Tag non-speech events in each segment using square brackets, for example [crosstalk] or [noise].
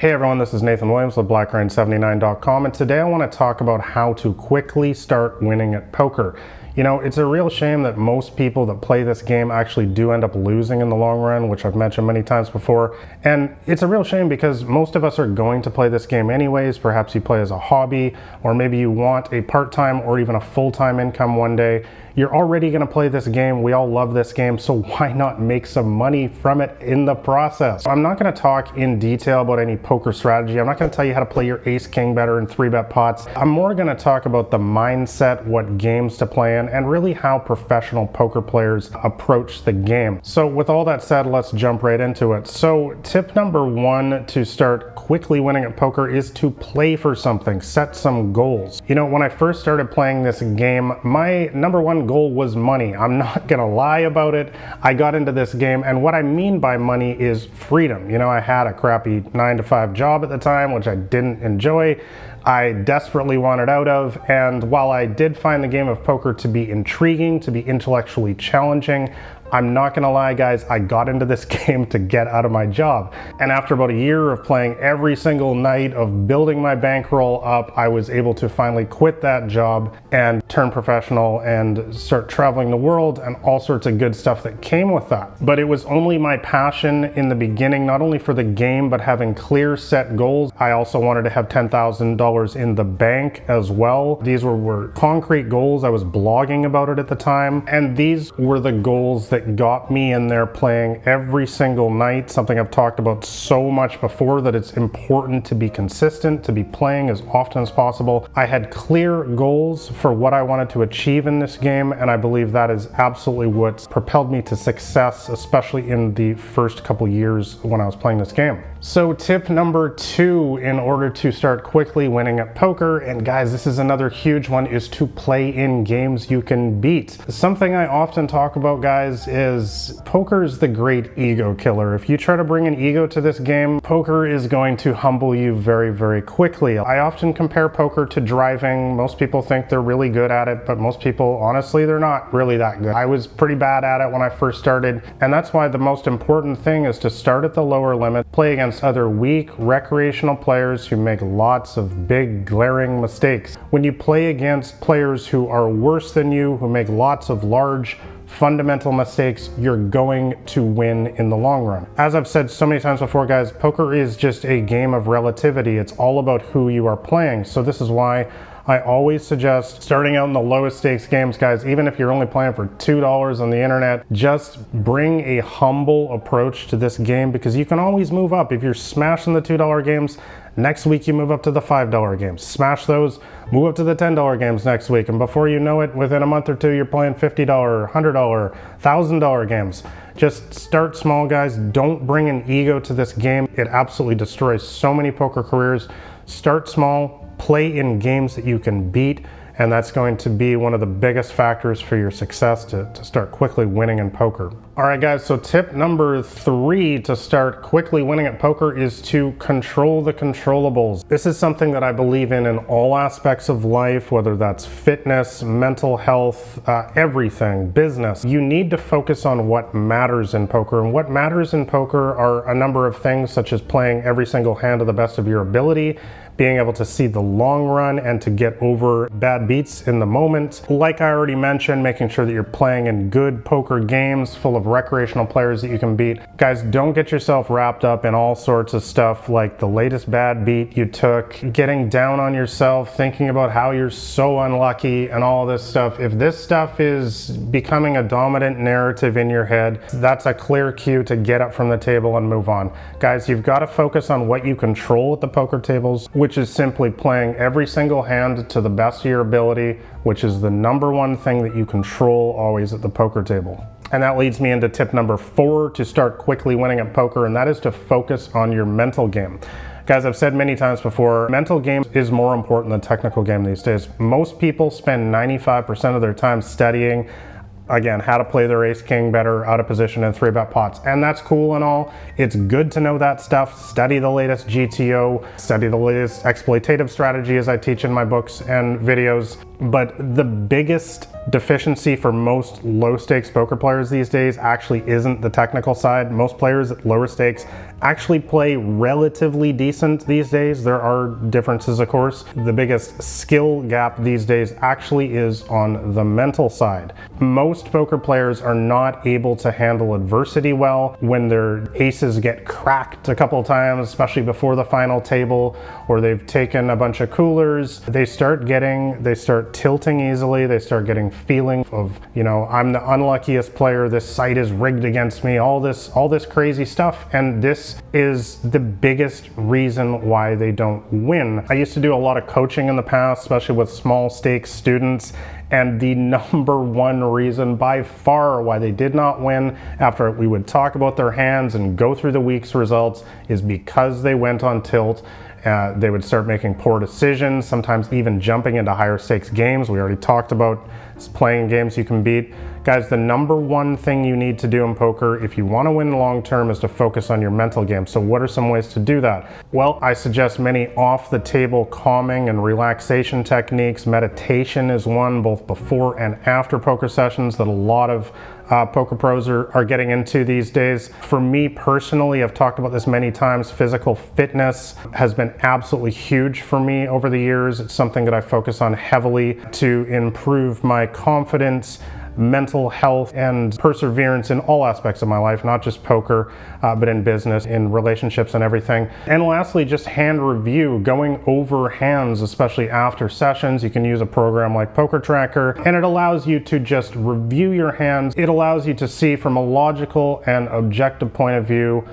Hey everyone, this is Nathan Williams with BlackRain79.com and today I want to talk about how to quickly start winning at poker. You know, it's a real shame that most people that play this game actually do end up losing in the long run, which I've mentioned many times before. And it's a real shame because most of us are going to play this game anyways. Perhaps you play as a hobby, or maybe you want a part-time or even a full-time income one day. You're already gonna play this game. We all love this game, so [laughs] why not make some money from it in the process? I'm not gonna talk in detail about any poker strategy. I'm not gonna tell you how to play your ace king better in three bet pots. I'm more gonna talk about the mindset, what games to play in, and really how professional poker players approach the game. So with all that said, let's jump right into it. So tip number one to start quickly winning at poker is to play for something, set some goals. You know, when I first started playing this game, my number one goal was money. I'm [laughs] not gonna lie about it. I got into this game, and what I mean by money is freedom. You know, I had a crappy nine to five job at the time, which I didn't enjoy. I desperately wanted out of, and while I did find the game of poker to be intriguing, to be intellectually challenging, I'm not gonna lie guys, I got into this [laughs] game to get out of my job. And after about a year of playing every single night, of building my bankroll up, I was able to finally quit that job and turn professional and start traveling the world and all sorts of good stuff that came with that. But it was only my passion in the beginning, not only for the game, but having clear set goals. I also wanted to have $10,000 in the bank as well. These were, were concrete goals. I was blogging about it at the time. And these were the goals that that got me in there playing every single night, something I've talked about so much before that it's important to be consistent, to be playing as often as possible. I had clear goals for what I wanted to achieve in this game, and I believe that is absolutely what propelled me to success, especially in the first couple years when I was playing this game. So tip number two in order to start quickly winning at poker, and guys, this is another huge one, is to play in games you can beat. Something I often talk about, guys, is poker is the great ego killer. If you try to bring an ego to this game, poker is going to humble you very, very quickly. I often compare poker to driving. Most people think they're really good at it, but most people, honestly, they're not really that good. I was pretty bad at it when I first started, and that's why the most important thing is to start at the lower limit, play against other weak recreational players who make lots of big glaring mistakes. When you play against players who are worse than you, who make lots of large fundamental mistakes, you're going to win in the long run. As I've said so many times before, guys, poker is just a game of relativity. It's all about who you are playing. So this is why I always suggest starting out in the lowest stakes games, guys, even if you're only playing for $2 on the internet, just bring a humble approach to this game because you can always move up. If you're smashing the $2 games, next week you move up to the $5 games. Smash those, move up to the $10 games next week. And before you know it, within a month or two, you're playing $50, $100, $1,000 games. Just start small, guys. Don't bring an ego to this game. It absolutely destroys so many poker careers. Start small, play in games that you can beat and that's going to be one of the biggest factors for your success to, to start quickly winning in poker. All right, guys, so tip number three to start quickly winning at poker is to control the controllables. This is something that I believe in in all aspects of life, whether that's fitness, mental health, uh, everything, business. You need to focus on what matters in poker. And what matters in poker are a number of things, such as playing every single hand to the best of your ability, being able to see the long run and to get over bad beats in the moment. Like I already mentioned, making sure that you're playing in good poker games full of recreational players that you can beat. Guys, don't get yourself wrapped up in all sorts of stuff like the latest bad beat you took, getting down on yourself, thinking about how you're so unlucky and all this stuff. If this stuff is becoming a dominant narrative in your head, that's a clear cue to get up from the table and move on. Guys, you've got to focus on what you control at the poker tables, which is simply playing every single hand to the best of your ability, which is the number one thing that you control always at the poker table. And that leads me into tip number four to start quickly winning at poker, and that is to focus on your mental game. Guys, I've said many times before, mental game is more important than technical game these days. Most people spend 95% of their time studying again, how to play their ace king better out of position in three bet pots. And that's cool and all. It's good to know that stuff. Study the latest GTO, study the latest exploitative strategy as I teach in my books and videos. But the biggest deficiency for most low stakes poker players these days actually isn't the technical side. Most players at lower stakes actually play relatively decent these days. There are differences, of course. The biggest skill gap these days actually is on the mental side. Most poker players are not able to handle adversity well when their aces get cracked a couple times, especially before the final table, or they've taken a bunch of coolers. They start getting, they start tilting easily, they start getting feeling of, you know, I'm the unluckiest player, this site is rigged against me, all this, all this crazy stuff. And this is the biggest reason why they don't win. I used to do a lot of coaching in the past, especially with small stakes students, and the [laughs] number one reason by far why they did not win after we would talk about their hands and go through the week's results is because they went on tilt. Uh, they would start making poor decisions, sometimes even jumping into higher stakes games. We already talked about playing games you can beat. Guys, the number one thing you need to do in poker if you want to win long term is to focus on your mental game. So, what are some ways to do that? Well, I suggest many off the table calming and relaxation techniques. Meditation is one, both before and after poker sessions, that a lot of uh, poker pros are, are getting into these days. For me personally, I've talked about this many times, physical fitness has been absolutely huge for me over the years. It's something that I focus on heavily to improve my confidence, mental health and perseverance in all aspects of my life, not just poker, uh, but in business, in relationships, and everything. And lastly, just hand review, going over hands, especially after sessions. You can use a program like Poker Tracker, and it allows you to just review your hands. It allows you to see from a logical and objective point of view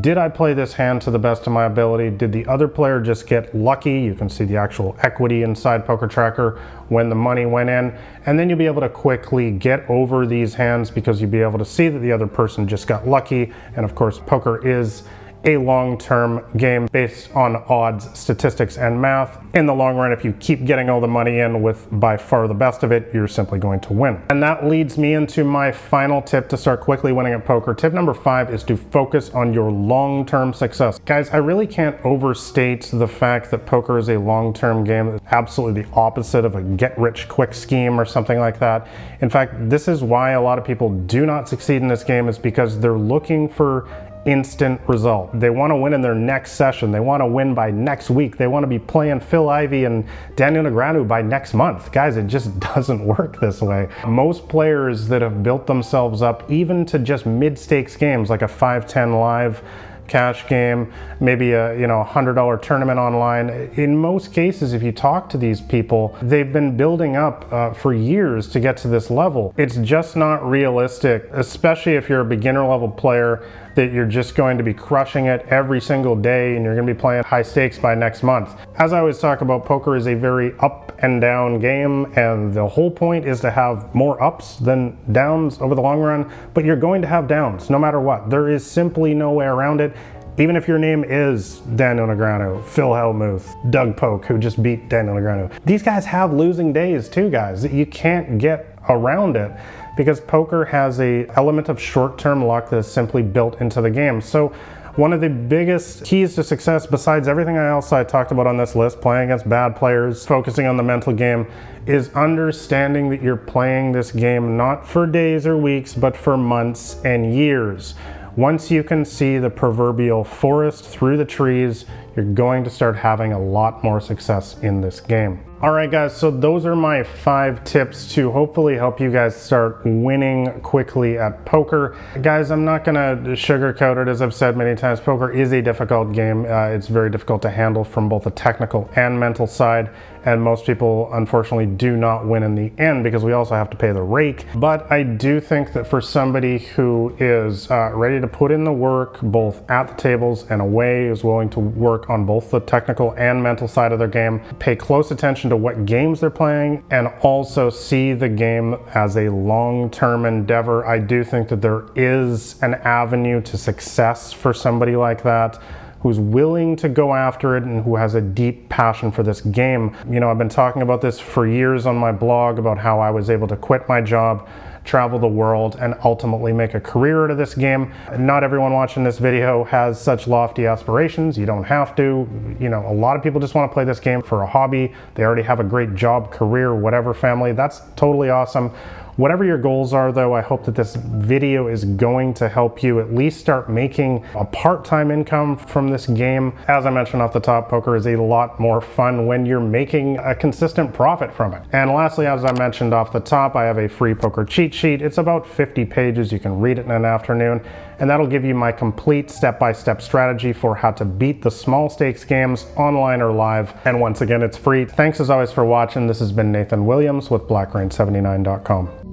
did I play this hand to the best of my ability? Did the other player just get lucky? You can see the actual equity inside Poker Tracker when the money went in. And then you'll be able to quickly get over these hands because you'll be able to see that the other person just got lucky. And of course, poker is a long-term game based on odds, statistics, and math. In the long run, if you keep getting all the money in with by far the best of it, you're simply going to win. And that leads me into my final tip to start quickly winning at poker. Tip number five is to focus on your long-term success. Guys, I really can't overstate the fact that poker is a long-term game. It's absolutely the opposite of a get-rich-quick scheme or something like that. In fact, this is why a lot of people do not succeed in this game is because they're looking for instant result. They want to win in their next session. They want to win by next week. They want to be playing Phil Ivey and Daniel Negreanu by next month. Guys, it just [laughs] doesn't work this way. Most players that have built themselves up even to just mid-stakes games like a 5-10 live cash game, maybe a you know $100 tournament online. In most cases, if you talk to these people, they've been building up uh, for years to get to this level. It's just not realistic, especially if you're a beginner level player that you're just going to be crushing it every single day and you're going to be playing high stakes by next month. As I always talk about, poker is a very up and down game, and the whole point is to have more ups than downs over the long run, but you're going to have downs no matter what. There is simply no way around it. Even if your name is Daniel Negreanu, Phil Hellmuth, Doug Polk, who just beat Daniel Negreanu, these guys have losing days too, guys. You can't get around it because poker has a element of short-term luck that is simply built into the game. So one of the biggest keys to success, besides everything else I talked about on this list, playing against bad players, focusing on the mental game, is understanding that you're playing this game not for days or weeks, but for months and years. Once you can see the proverbial forest through the trees, you're going to start having a lot more success in this game. All right, guys, so those are my five tips to hopefully help you guys start winning quickly at poker. Guys, I'm not gonna sugarcoat it, as I've said many times, poker is a difficult game. Uh, it's very difficult to handle from both a technical and mental side, and most people, unfortunately, do not win in the end because we also have to pay the rake. But I do think that for somebody who is uh, ready to put in the work, both at the tables and away, is willing to work on both the technical and mental side of their game, pay close attention to what games they're playing and also see the game as a long-term endeavor. I do think that there is an avenue to success for somebody like that who's willing to go after it and who has a deep passion for this game. You know, I've been talking about this for years on my blog about how I was able to quit my job travel the world, and ultimately make a career out of this game. Not everyone watching this video has such lofty aspirations. You don't have to. You know, a lot of people just want to play this game for a hobby. They already have a great job, career, whatever family. That's totally awesome. Whatever your goals are though, I hope that this video is going to help you at least start making a part-time income from this game. As I mentioned off the top, poker is a lot more fun when you're making a consistent profit from it. And lastly, as I mentioned off the top, I have a free poker cheat sheet. It's about 50 pages. You can read it in an afternoon and that'll give you my complete step-by-step -step strategy for how to beat the small stakes games online or live. And once again, it's free. Thanks as always for watching. This has been Nathan Williams with BlackRain79.com.